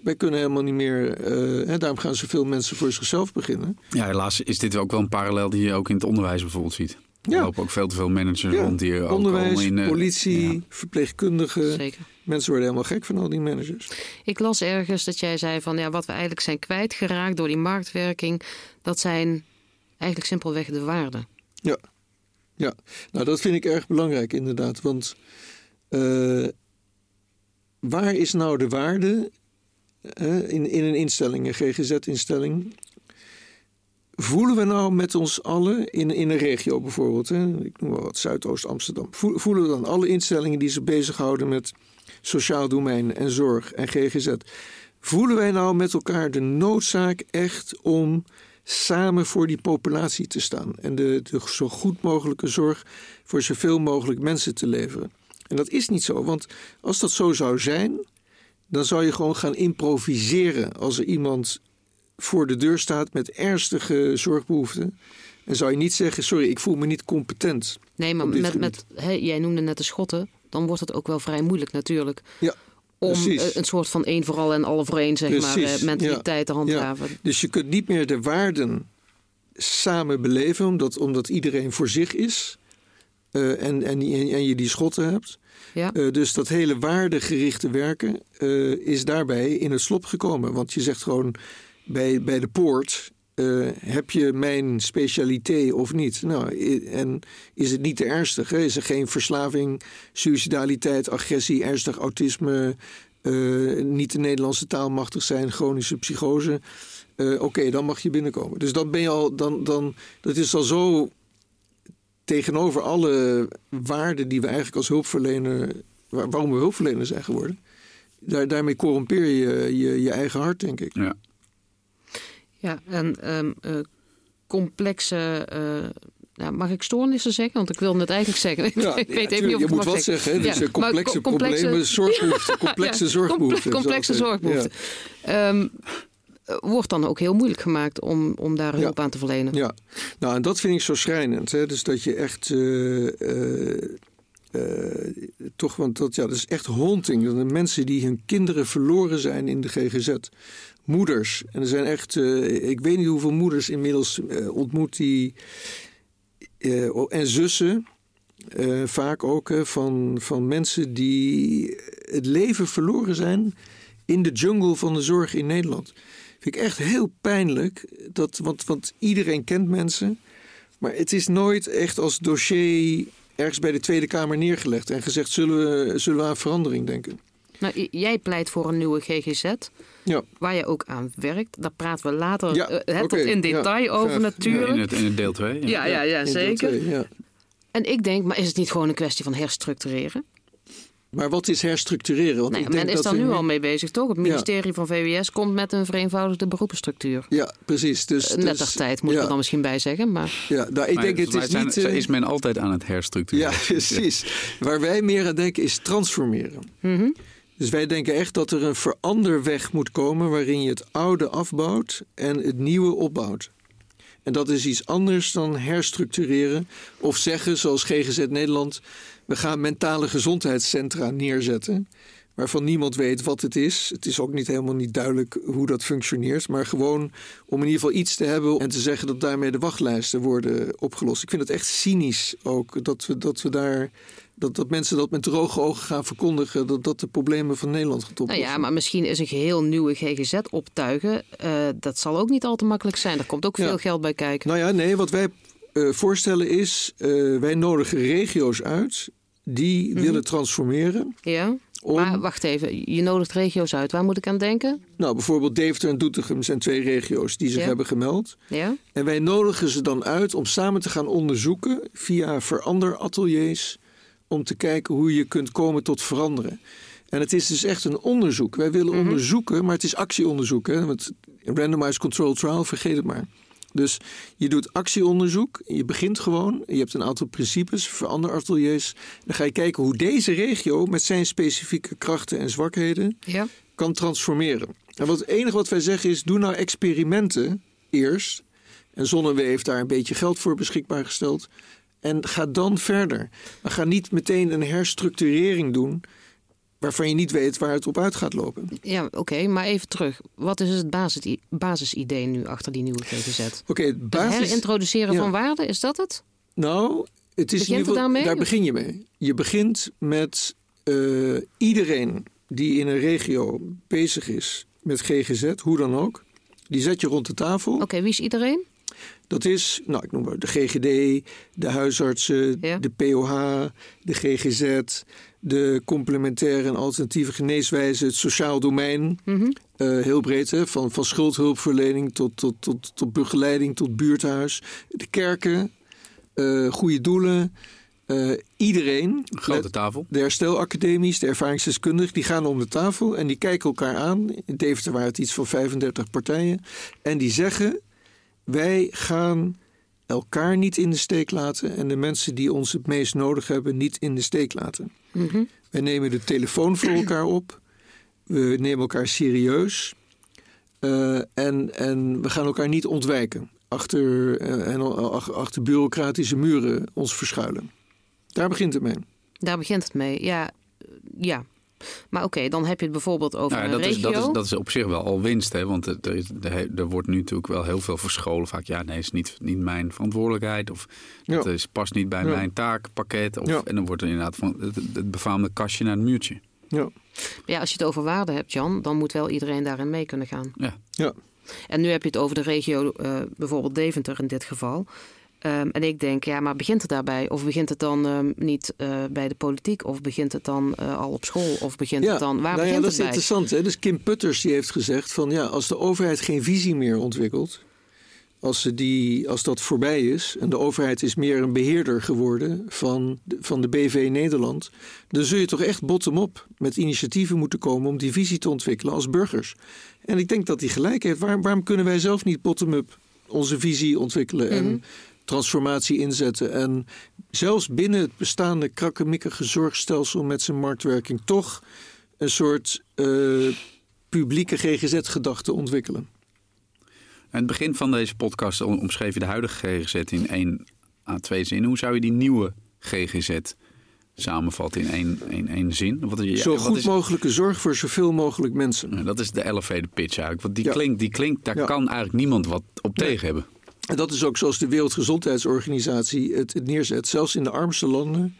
Wij kunnen helemaal niet meer, eh, hè, daarom gaan zoveel mensen voor zichzelf beginnen. Ja, helaas is dit ook wel een parallel die je ook in het onderwijs bijvoorbeeld ziet. Er Ja. lopen ook veel te veel managers Ja, rond die ook Onderwijs, in... eh, politie, ja. verpleegkundigen. Zeker. Mensen worden helemaal gek van al die managers. Ik las ergens dat jij zei van ja, wat we eigenlijk zijn kwijtgeraakt door die marktwerking, dat zijn eigenlijk simpelweg de waarden. Ja, ja. nou dat vind ik erg belangrijk inderdaad. Want eh, waar is nou de waarde in, in een instelling, een GGZ-instelling? Voelen we nou met ons allen in, in een regio bijvoorbeeld, hè, ik noem maar wat, Zuidoost-Amsterdam, voelen we dan alle instellingen die zich bezighouden met sociaal domein en zorg en GGZ, voelen wij nou met elkaar de noodzaak echt om samen voor die populatie te staan en de, de zo goed mogelijke zorg voor zoveel mogelijk mensen te leveren? En dat is niet zo, want als dat zo zou zijn, dan zou je gewoon gaan improviseren als er iemand voor de deur staat met ernstige zorgbehoeften. En zou je niet zeggen: Sorry, ik voel me niet competent. Nee, maar met, gebied. met hè, jij noemde net de schotten, dan wordt het ook wel vrij moeilijk natuurlijk. Ja, Om precies. eh, een soort van één voor al en alle voor één, zeg maar, Precies, eh, mentaliteit te handhaven. Dus je kunt niet meer de waarden samen beleven, omdat, omdat iedereen voor zich is. Eh, en, en, en je die schotten hebt. Ja. Eh, dus dat hele waardegerichte werken eh, is daarbij in het slop gekomen. Want je zegt gewoon bij, bij de poort. heb je mijn specialiteit of niet? Nou, en is het niet te ernstig? Hè? Is er geen verslaving, suicidaliteit, agressie, ernstig autisme, niet de Nederlandse taal machtig zijn, chronische psychose? Oké, dan mag je binnenkomen. Dus dan ben je al, dan, dan, dat is al zo tegenover alle waarden die we eigenlijk als hulpverlener, waar- waarom we hulpverlener zijn geworden, daar, daarmee corrumpeer je, je je eigen hart, denk ik. Ja. Ja, en ehm, eh, complexe. eh, nou, mag ik stoornissen zeggen? Want ik wilde het eigenlijk zeggen. ik weet even niet of je ik moet mag wat zeggen. hè? Dus Ja, complexe, co- complexe- problemen, zorgbehoeften, complexe Ja, zorgbehoeften. comple- complexe Zo, eh, zorgbehoeften. Ehm, eh, wordt dan ook heel moeilijk gemaakt om, om daar Ja. hulp aan te verlenen. Ja, nou en dat vind ik zo schrijnend. Hè? Dus dat je echt. eh, eh, eh, toch, want dat, ja, dat is echt haunting. Dat de mensen die hun kinderen verloren zijn in de GGZ. Moeders. En er zijn echt. eh, ik weet niet hoeveel moeders inmiddels eh, ontmoet die. eh, en zussen. eh, vaak ook van, van mensen die het leven verloren zijn in de jungle van de zorg in Nederland. Vind ik echt heel pijnlijk. Dat, want, want iedereen kent mensen. Maar het is nooit echt als dossier ergens bij de Tweede Kamer neergelegd en gezegd: zullen we, zullen we aan verandering denken? Nou, jij pleit voor een nieuwe GGZ, Ja, waar je ook aan werkt. Daar praten we later Ja, eh, hè, oké, tot in ja, detail over graag. natuurlijk. In het, in het deel 2. Ja, ja, ja, zeker. twee. En ik denk, maar is het niet gewoon een kwestie van herstructureren? Maar wat is herstructureren? Want Nee, ik men denk is dat daar nu al mee bezig, toch? Het Ja. ministerie van VWS komt met een vereenvoudigde beroepenstructuur. Ja, precies. Dus, Net dus- ter tijd, moet ik ja, er dan misschien bij zeggen. Maar Ja, nou, ik Maar denk het is niet. eh, is men altijd aan het herstructureren. Ja, precies. Waar wij meer aan denken is transformeren. Mhm. Dus wij denken echt dat er een veranderweg moet komen waarin je het oude afbouwt en het nieuwe opbouwt. En dat is iets anders dan herstructureren of zeggen, zoals GGZ Nederland, we gaan mentale gezondheidscentra neerzetten. Waarvan niemand weet wat het is. Het is ook niet helemaal niet duidelijk hoe dat functioneert. Maar gewoon om in ieder geval iets te hebben en te zeggen dat daarmee de wachtlijsten worden opgelost. Ik vind het echt cynisch ook dat we, dat we daar. Dat, dat mensen dat met droge ogen gaan verkondigen. Dat dat de problemen van Nederland gaat nou oplossen. ja, maar misschien is een geheel nieuwe GGZ optuigen. eh, dat zal ook niet al te makkelijk zijn. Er komt ook Ja. veel geld bij kijken. Nou ja, nee, wat wij eh, voorstellen is. eh, wij nodigen regio's uit die willen transformeren. Ja, Om, maar wacht even. Je nodigt regio's uit. Waar moet ik aan denken? nou, bijvoorbeeld Deventer en Doetinchem zijn twee regio's die zich Ja. hebben gemeld. Ja? En wij nodigen ze dan uit om samen te gaan onderzoeken via veranderateliers. Om te kijken hoe je kunt komen tot veranderen. En het is dus echt een onderzoek. Wij willen onderzoeken, maar het is actieonderzoek. Hè? Want randomized control trial, vergeet het maar. Dus je doet actieonderzoek, je begint gewoon, je hebt een aantal principes voor andere ateliers. Dan ga je kijken hoe deze regio met zijn specifieke krachten en zwakheden Ja. kan transformeren. En wat, het enige wat wij zeggen is, doe nou experimenten eerst. En Zonnewee heeft daar een beetje geld voor beschikbaar gesteld. En ga dan verder. Maar ga niet meteen een herstructurering doen waarvan je niet weet waar het op uit gaat lopen. Ja, oké, maar even terug. Wat is het basis, basisidee nu achter die nieuwe GGZ? Oké, het Het basis... herintroduceren ja. van waarde, is dat het? Nou, het is Begint in ieder geval- daar begin je mee. Je begint met eh, iedereen die in een regio bezig is met GGZ, hoe dan ook. Die zet je rond de tafel. Oké, wie is iedereen? Dat is, nou, ik noem maar de GGD, de huisartsen, Ja. de POH, de GGZ, de complementaire en alternatieve geneeswijzen, het sociaal domein. Mhm. eh, heel breed, hè, van, van schuldhulpverlening tot, tot, tot, tot begeleiding, tot buurthuis. De kerken, eh goede doelen. eh, iedereen, Grote tafel. de herstelacademies, de ervaringsdeskundigen, die gaan om de tafel en die kijken elkaar aan. In Deventer waren het iets van 35 partijen. En die zeggen, wij gaan elkaar niet in de steek laten en de mensen die ons het meest nodig hebben niet in de steek laten. Mhm. Wij nemen de telefoon voor elkaar op. We nemen elkaar serieus. Eh, en, en we gaan elkaar niet ontwijken. Achter, eh, en, ach- achter bureaucratische muren ons verschuilen. Daar begint het mee. Daar begint het mee. Ja, eh, ja. Maar oké, dan heb je het bijvoorbeeld over Nou, een dat, is, regio. dat, is, dat is op zich wel al winst. Hè? Want er, er, is- er, er wordt nu natuurlijk wel heel veel verscholen. Vaak, ja, nee, is niet, niet mijn verantwoordelijkheid. Of dat Ja. is, past niet bij Ja. mijn taakpakket. Of, Ja. En dan wordt er inderdaad van het, het befaamde kastje naar het muurtje. Ja. Ja, als je het over waarde hebt, Jan, dan moet wel iedereen daarin mee kunnen gaan. Ja. Ja. En nu heb je het over de regio, eh, bijvoorbeeld Deventer in dit geval. Ehm, en ik denk, ja, maar begint het daarbij? Of begint het dan ehm, niet eh, bij de politiek? Of begint het dan eh, al op school? Of begint het dan... Waar nou ja, begint dat het is bij? interessant. Hè? Dus Kim Putters die heeft gezegd van ja, als de overheid geen visie meer ontwikkelt, als, ze die, als dat voorbij is en de overheid is meer een beheerder geworden van de, van de BV Nederland, dan zul je toch echt bottom-up met initiatieven moeten komen om die visie te ontwikkelen als burgers. En ik denk dat hij gelijk heeft. Waarom, waarom kunnen wij zelf niet bottom-up onze visie ontwikkelen en Mhm. Transformatie inzetten en zelfs binnen het bestaande krakkemikkige zorgstelsel met zijn marktwerking toch een soort eh, publieke GGZ-gedachte ontwikkelen. Aan het begin van deze podcast om- omschreef je de huidige GGZ in één à twee zinnen. Hoe zou je die nieuwe GGZ samenvatten in één, één, één zin? Wat is, ja, Zo wat goed is- mogelijke zorg voor zoveel mogelijk mensen. Ja, dat is de elevator pitch eigenlijk. Want die, Ja. klinkt, die klinkt, daar kan eigenlijk niemand wat op tegen hebben. En dat is ook zoals de Wereldgezondheidsorganisatie het, het neerzet. Zelfs in de armste landen.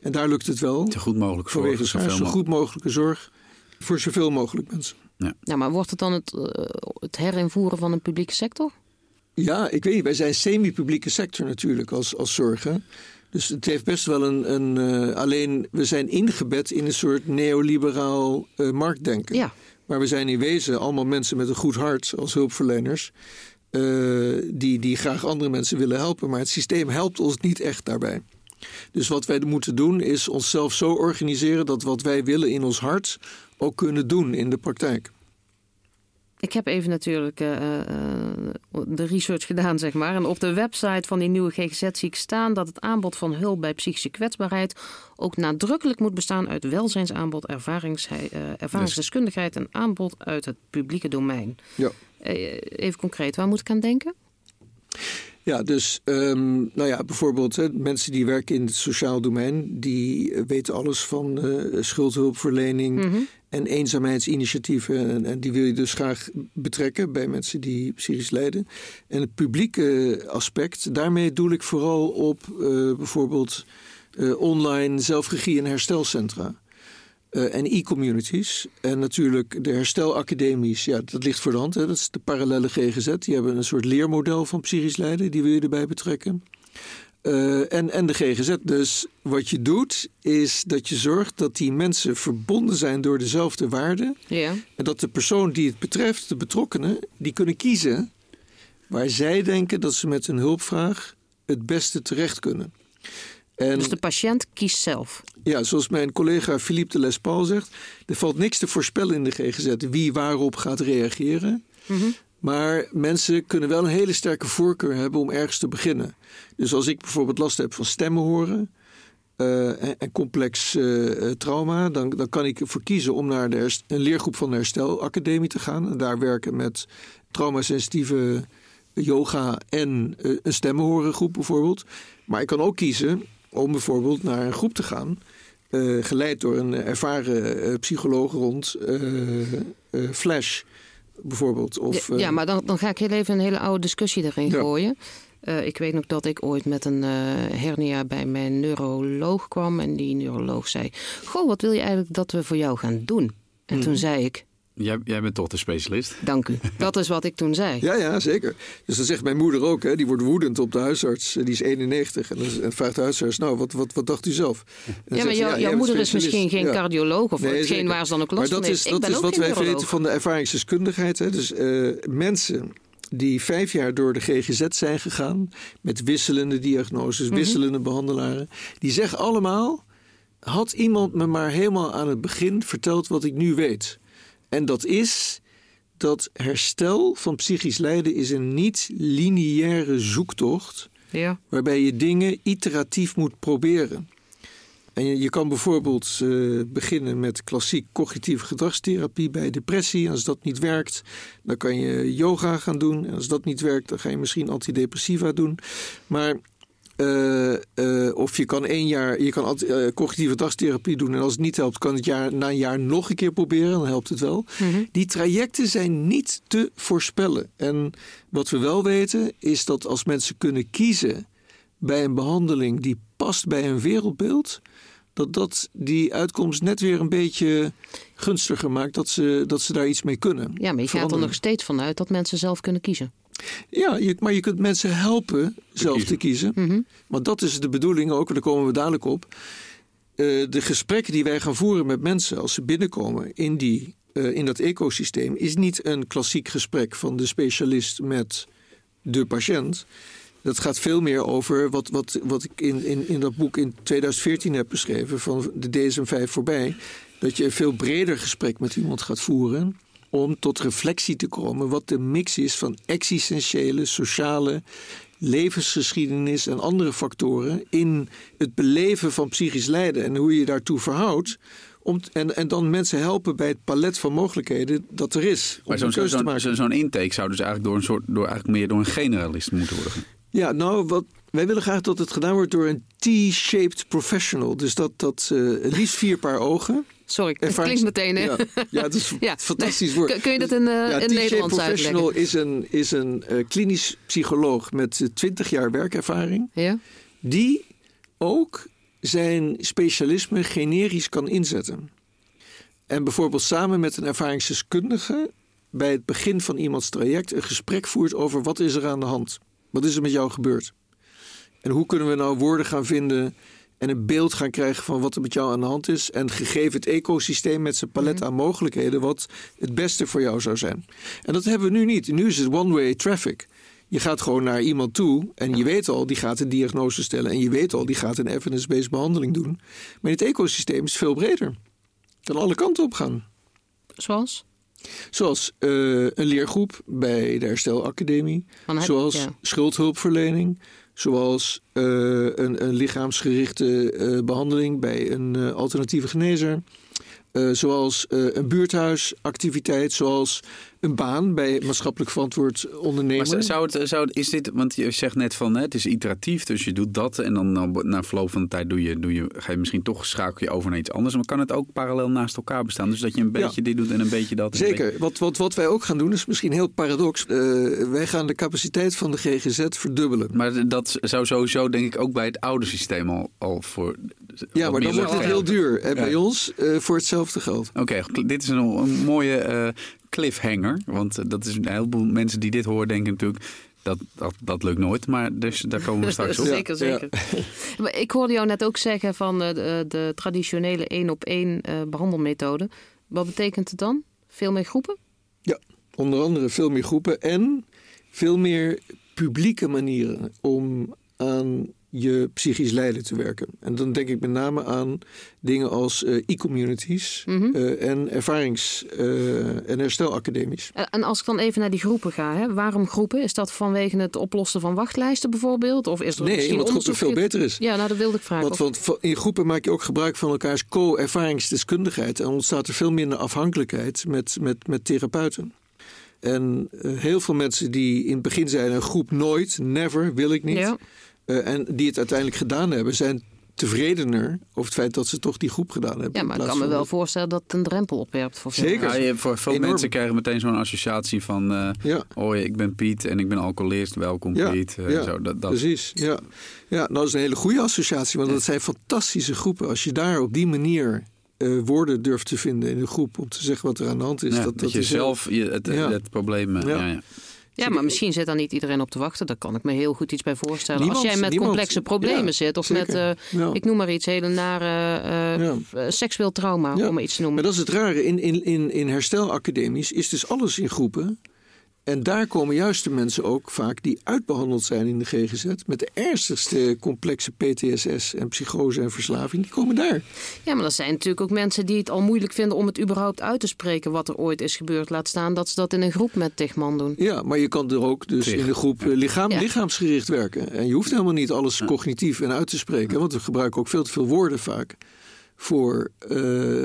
En daar lukt het wel. Zo goed mogelijk voor Vanwege zoveel zo mogelijk. goed mogelijke zorg voor zoveel mogelijk mensen. Ja, maar wordt het dan het, eh, het herinvoeren van een publieke sector? Ja, ik weet niet. Wij zijn semi-publieke sector natuurlijk als, als zorg. hè. Dus het heeft best wel een. een eh, alleen we zijn ingebed in een soort neoliberaal eh, marktdenken. Ja. Maar we zijn in wezen allemaal mensen met een goed hart als hulpverleners. Eh, die, die graag andere mensen willen helpen. Maar het systeem helpt ons niet echt daarbij. Dus wat wij moeten doen is onszelf zo organiseren dat wat wij willen in ons hart ook kunnen doen in de praktijk. Ik heb even natuurlijk eh, eh, de research gedaan, zeg maar. En op de website van die nieuwe GGZ zie ik staan dat het aanbod van hulp bij psychische kwetsbaarheid ook nadrukkelijk moet bestaan uit welzijnsaanbod, ervarings, ervaringsdeskundigheid en aanbod uit het publieke domein. Ja. Even concreet, waar moet ik aan denken? Ja, dus ehm, nou ja, bijvoorbeeld hè, mensen die werken in het sociaal domein, die weten alles van eh, schuldhulpverlening Mhm. en eenzaamheidsinitiatieven. En, en die wil je dus graag betrekken bij mensen die psychisch lijden. En het publieke aspect, daarmee doel ik vooral op eh, bijvoorbeeld eh, online zelfregie en herstelcentra. Eh, en e-communities. En natuurlijk de herstelacademies. Ja, dat ligt voor de hand. Hè. Dat is de parallele GGZ. Die hebben een soort leermodel van psychisch lijden. Die wil je erbij betrekken. Eh, en, en de GGZ. Dus wat je doet, is dat je zorgt dat die mensen verbonden zijn door dezelfde waarden. Ja. En dat de persoon die het betreft, de betrokkenen, die kunnen kiezen waar zij denken dat ze met hun hulpvraag het beste terecht kunnen. En Dus de patiënt kiest zelf. ja, zoals mijn collega Philippe de Lespaal zegt, er valt niks te voorspellen in de GGZ wie waarop gaat reageren. Mhm. Maar mensen kunnen wel een hele sterke voorkeur hebben om ergens te beginnen. Dus als ik bijvoorbeeld last heb van stemmen horen uh, en, complex uh, trauma, dan, dan kan ik ervoor kiezen om naar de een leergroep van de Herstelacademie te gaan. En daar werken met traumasensitieve yoga en uh, een stemmenhorengroep bijvoorbeeld. Maar ik kan ook kiezen om bijvoorbeeld naar een groep te gaan. geleid door een ervaren psycholoog rond Flash bijvoorbeeld. Of, ja, maar dan, dan ga ik heel even een hele oude discussie erin gooien. Uh, ik weet nog dat ik ooit met een uh, hernia bij mijn neuroloog kwam. En die neuroloog zei: Goh, wat wil je eigenlijk dat we voor jou gaan doen? En toen mhm. zei ik: Jij, jij, bent toch de specialist? Dank u. Dat is wat ik toen zei. Ja, ja, zeker. Dus dat zegt mijn moeder ook. Hè. Die wordt woedend op de huisarts. Die is 91. En dan vraagt de huisarts, nou, wat, wat, wat dacht u zelf? Ja, maar jou, jouw moeder is misschien geen cardioloog... of nee, hetgeen waar ze dan ook last maar dat is, dat is wat wij weten van de ervaringsdeskundigheid. Hè. Dus uh, mensen die vijf jaar door de GGZ zijn gegaan... met wisselende diagnoses, mhm. wisselende behandelaren... die zeggen allemaal... had iemand me maar helemaal aan het begin verteld wat ik nu weet... En dat is dat herstel van psychisch lijden is een niet-lineaire zoektocht. Ja. Waarbij je dingen iteratief moet proberen. En je, je kan bijvoorbeeld uh, beginnen met klassiek cognitieve gedragstherapie bij depressie. Als dat niet werkt, dan kan je yoga gaan doen. En als dat niet werkt, dan ga je misschien antidepressiva doen. Maar uh, uh, of je kan één jaar, je kan uh, cognitieve dagstherapie doen. En als het niet helpt, kan het jaar, na een jaar nog een keer proberen. Dan helpt het wel. Mhm. Die trajecten zijn niet te voorspellen. En wat we wel weten, is dat als mensen kunnen kiezen bij een behandeling die past bij hun wereldbeeld. Dat dat die uitkomst net weer een beetje gunstiger maakt. Dat ze, dat ze daar iets mee kunnen. Ja, maar je gaat er nog steeds vanuit dat mensen zelf kunnen kiezen. Ja, je, maar je kunt mensen helpen zelf te kiezen. Mm Want dat is de bedoeling ook, en daar komen we dadelijk op. Uh, de gesprekken die wij gaan voeren met mensen als ze binnenkomen in, die, uh, in dat ecosysteem, is niet een klassiek gesprek van de specialist met de patiënt. Dat gaat veel meer over wat, wat, wat ik in, in, in dat boek in 2014 heb beschreven, van de DSM-5 voorbij. Dat je een veel breder gesprek met iemand gaat voeren om tot reflectie te komen wat de mix is van existentiële, sociale, levensgeschiedenis en andere factoren in het beleven van psychisch lijden en hoe je je daartoe verhoudt. Om, en, en dan mensen helpen bij het palet van mogelijkheden dat er is. Om maar zo'n zo, zo, zo intake zou dus eigenlijk door een soort door eigenlijk meer door een generalist moeten worden. Ja, nou, wat, wij willen graag dat het gedaan wordt door een T-shaped professional. Dus dat, dat uh, liefst vier paar ogen. Sorry, het klinkt meteen. Hè? Ja, ja, het is fantastisch woord. Kun je dat in, uh, ja, in Nederlands professional is een, is een uh, klinisch psycholoog met 20 jaar werkervaring. Ja. Die ook zijn specialisme generisch kan inzetten. En bijvoorbeeld samen met een ervaringsdeskundige bij het begin van iemands traject een gesprek voert over wat is er aan de hand. Wat is er met jou gebeurd? En hoe kunnen we nou woorden gaan vinden en een beeld gaan krijgen van wat er met jou aan de hand is. En gegeven het ecosysteem met zijn palet mhm. aan mogelijkheden, wat het beste voor jou zou zijn. En dat hebben we nu niet. Nu is het one-way traffic. Je gaat gewoon naar iemand toe en je weet al, die gaat een diagnose stellen. En je weet al, die gaat een evidence-based behandeling doen. Maar het ecosysteem is veel breder. Kan alle kanten op gaan. Zoals? Zoals uh, een leergroep bij de Herstelacademie. Zoals schuldhulpverlening Zoals uh, een, een, lichaamsgerichte uh, behandeling bij een uh, alternatieve genezer. Zoals een buurthuisactiviteit, zoals een baan bij maatschappelijk verantwoord ondernemen. Maar zou het, zou het, is dit, want je zegt net van het is iteratief, dus je doet dat en dan na verloop van de tijd doe je, doe je, ga je misschien toch schakel je over naar iets anders. Maar kan het ook parallel naast elkaar bestaan? Dus dat je een beetje dit doet en een beetje dat. Zeker. Wat, wat, wat wij ook gaan doen is misschien heel paradox. Uh, wij gaan de capaciteit van de GGZ verdubbelen. Maar dat zou sowieso denk ik ook bij het oude systeem al, al voor ja, maar dan wordt het heel duur. En bij ons uh, voor hetzelfde geld. Oké, dit is een, een mooie uh, cliffhanger. Want eh, dat is een heleboel mensen die dit horen denken natuurlijk... Dat, dat, dat lukt nooit, maar dus daar komen we straks op. zeker, zeker. Ja. Ik hoorde jou net ook zeggen van de, de traditionele één op één behandelmethode. Wat betekent het dan? Veel meer groepen? Ja, onder andere veel meer groepen en veel meer publieke manieren om aan je psychisch lijden te werken. En dan denk ik met name aan dingen als uh, e-communities Mhm. uh, en ervarings- uh, en herstelacademies. En als ik dan even naar die groepen ga, hè? waarom groepen? Is dat vanwege het oplossen van wachtlijsten bijvoorbeeld? Of is er Nee, omdat groepen veel beter is. Ja, nou dat wilde ik vragen. Want, want in groepen maak je ook gebruik van elkaars co-ervaringsdeskundigheid en ontstaat er veel minder afhankelijkheid met, met, met therapeuten. En heel veel mensen die in het begin zeiden: een groep nooit, never, wil ik niet. Ja. Uh, en die het uiteindelijk gedaan hebben, zijn tevredener over het feit dat ze toch die groep gedaan hebben. Ja, maar ik kan me wel voorstellen dat het een drempel opwerpt voor veel Zeker. Ja, voor veel Enorm. mensen krijgen meteen zo'n associatie van... eh, Ja, oh, ik ben Piet en ik ben alcoholist. Welkom Ja, Piet. eh, ja, zo, dat, dat. precies. Ja. ja, nou dat is een hele goede associatie, want dat zijn fantastische groepen. Als je daar op die manier eh, woorden durft te vinden in een groep om te zeggen wat er aan de hand is. Ja, dat, dat, je is heel- zelf je, het, Ja. het probleem... eh, Ja. Ja. Maar misschien zit daar niet iedereen op te wachten. Daar kan ik me heel goed iets bij voorstellen. Niemand, Als jij met niemand. complexe problemen Ja, zit, of zeker. met, eh, Ja. ik noem maar iets, hele nare eh, Ja. eh, seksueel trauma, om maar iets te Maar noemen. dat is het rare. In, in, in, in herstelacademies is dus alles in groepen. En daar komen juist de mensen ook vaak die uitbehandeld zijn in de GGZ. Met de ernstigste complexe PTSS en psychose en verslaving. Die komen daar. Ja, maar er zijn natuurlijk ook mensen die het al moeilijk vinden om het überhaupt uit te spreken wat er ooit is gebeurd. Laat staan dat ze dat in een groep met tig man doen. Ja, maar je kan er ook dus in de groep eh, lichaam, Ja. lichaamsgericht werken. En je hoeft helemaal niet alles cognitief en uit te spreken. Want we gebruiken ook veel te veel woorden vaak voor eh,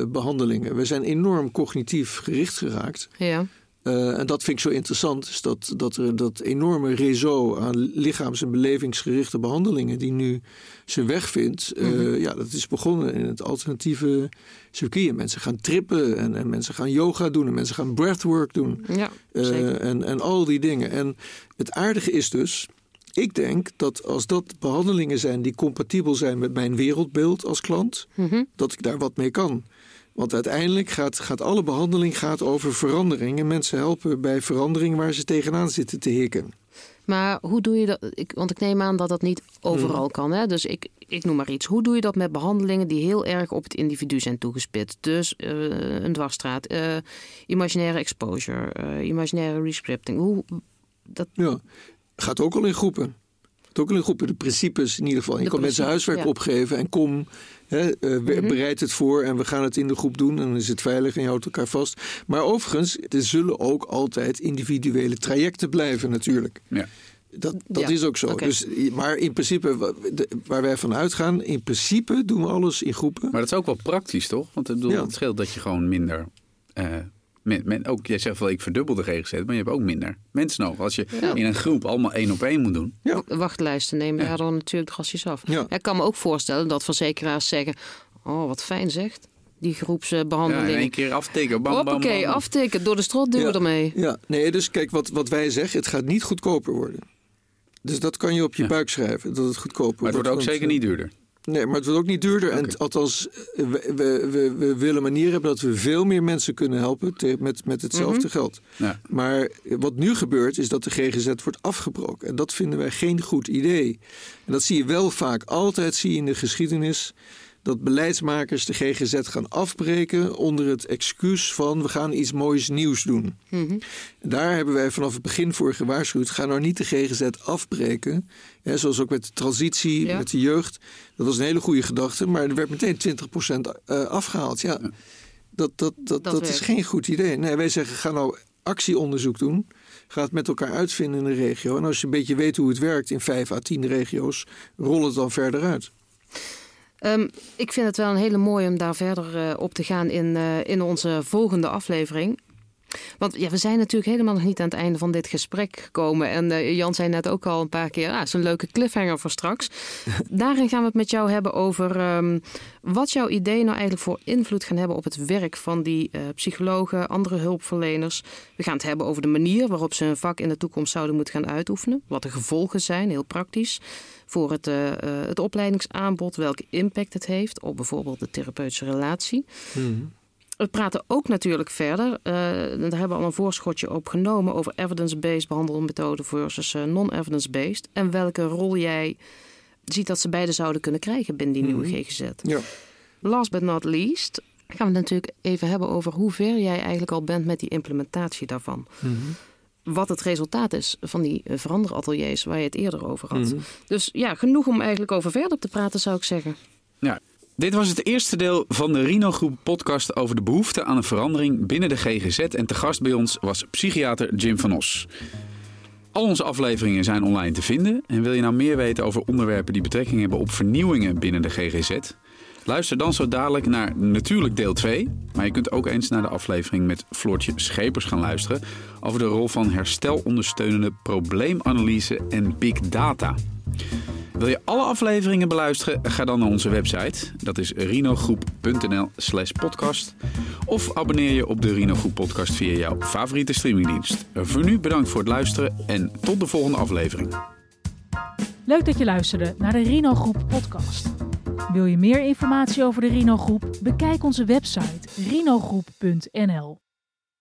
behandelingen. We zijn enorm cognitief gericht geraakt. Ja. Eh, en dat vind ik zo interessant, is dat, dat er dat enorme réseau aan lichaams- en belevingsgerichte behandelingen die nu zijn weg vindt. eh, Mhm. ja, dat is begonnen in het alternatieve circuit. En Mensen gaan trippen en, en mensen gaan yoga doen en mensen gaan breathwork doen. Ja, Eh, en, en al die dingen. En het aardige is dus, ik denk dat als dat behandelingen zijn die compatibel zijn met mijn wereldbeeld als klant, Mhm. dat ik daar wat mee kan. Want uiteindelijk gaat, gaat alle behandeling gaat over verandering. En mensen helpen bij verandering waar ze tegenaan zitten te hikken. Maar hoe doe je dat? Ik, want ik neem aan dat dat niet overal Hmm. kan. Hè? Dus ik, ik noem maar iets. Hoe doe je dat met behandelingen die heel erg op het individu zijn toegespitst? Dus eh, een dwarsstraat, eh, imaginaire exposure, eh, imaginaire rescripting. Hoe, dat, Ja, gaat ook al in groepen. Gaat ook al in groepen. De principes in ieder geval. Je kan mensen huiswerk ja. opgeven en kom, hè, eh, Mhm. bereid het voor en we gaan het in de groep doen. En dan is het veilig en je houdt elkaar vast. Maar overigens, er zullen ook altijd individuele trajecten blijven natuurlijk. Ja. Dat, dat Ja, is ook zo. oké. Dus, maar in principe, waar wij van uitgaan, in principe doen we alles in groepen. Maar dat is ook wel praktisch, toch? Want ik bedoel, Ja. het scheelt dat je gewoon minder... eh, men, men, ook, jij zegt wel, ik verdubbel de GGZ, maar je hebt ook minder mensen nodig. Als je Ja. in een groep allemaal één op één moet doen. Ja. wachtlijsten nemen Ja. daardoor natuurlijk drastisch af. Ja. Ik kan me ook voorstellen dat verzekeraars zeggen... oh, wat fijn zegt, die Ja, in één keer aftikken. Bam, bam, Hoppakee, bam. aftikken, door de strot duwen Ja. ermee. Ja, nee, dus kijk, wat, wat wij zeggen, het gaat niet goedkoper worden. Dus dat kan je op je Ja. buik schrijven, dat het goedkoper Maar het wordt ook want, zeker eh, niet duurder. Nee, maar het wordt ook niet duurder. En althans, eh, we, we, we, we willen manieren hebben dat we veel meer mensen kunnen helpen te- met, met hetzelfde Mhm. geld. Ja. Maar wat nu gebeurt, is dat de GGZ wordt afgebroken. En dat vinden wij geen goed idee. En dat zie je wel vaak. Altijd zie je in de geschiedenis dat beleidsmakers de GGZ gaan afbreken onder het excuus van we gaan iets moois nieuws doen. Mhm. Daar hebben wij vanaf het begin voor gewaarschuwd. Ga nou niet de GGZ afbreken. Hè, zoals ook met de transitie, Ja. met de jeugd. Dat was een hele goede gedachte, maar er werd meteen 20% eh, afgehaald. Ja, dat, dat, dat, Dat dat, is geen goed idee. Nee, wij zeggen ga nou actieonderzoek doen. Ga het met elkaar uitvinden in de regio. En als je een beetje weet hoe het werkt in 5 à 10 regio's, rol het dan verder uit. Ehm, ik vind het wel een hele mooie om daar verder eh, op te gaan in, eh, in onze volgende aflevering. Want ja, we zijn natuurlijk helemaal nog niet aan het einde van dit gesprek gekomen. En eh, Jan zei net ook al een paar keer, ah, een leuke cliffhanger voor straks. Daarin gaan we het met jou hebben over ehm, wat jouw ideeën nou eigenlijk voor invloed gaan hebben op het werk van die eh, psychologen, andere hulpverleners. We gaan het hebben over de manier waarop ze hun vak in de toekomst zouden moeten gaan uitoefenen. Wat de gevolgen zijn, heel praktisch, voor het, eh, het opleidingsaanbod, welke impact het heeft op bijvoorbeeld de therapeutische relatie. We praten ook natuurlijk verder, eh, daar hebben we al een voorschotje op genomen, over evidence-based behandelmethode versus eh, non-evidence-based. En welke rol jij ziet dat ze beide zouden kunnen krijgen binnen die nieuwe GGZ. Ja. Last but not least gaan we het natuurlijk even hebben over hoe ver jij eigenlijk al bent met die implementatie daarvan. wat het resultaat is van die uh, veranderateliers waar je het eerder over had. Mhm. Dus ja, genoeg om eigenlijk over verder te praten, zou ik zeggen. Ja, dit was het eerste deel van de Rino Groep podcast over de behoefte aan een verandering binnen de GGZ. En te gast bij ons was psychiater Jim van Os. Al onze afleveringen zijn online te vinden. En wil je nou meer weten over onderwerpen die betrekking hebben op vernieuwingen binnen de GGZ? Luister dan zo dadelijk naar natuurlijk deel 2. Maar je kunt ook eens naar de aflevering met Floortje Schepers gaan luisteren over de rol van herstelondersteunende probleemanalyse en big data. Wil je alle afleveringen beluisteren? Ga dan naar onze website. Dat is rinogroep.nl slash podcast. Of abonneer je op de Rino Groep podcast via jouw favoriete streamingdienst. Voor nu bedankt voor het luisteren en tot de volgende aflevering. Leuk dat je luisterde naar de Rino Groep podcast. Wil je meer informatie over de Rino Groep? Bekijk onze website rinogroep.nl.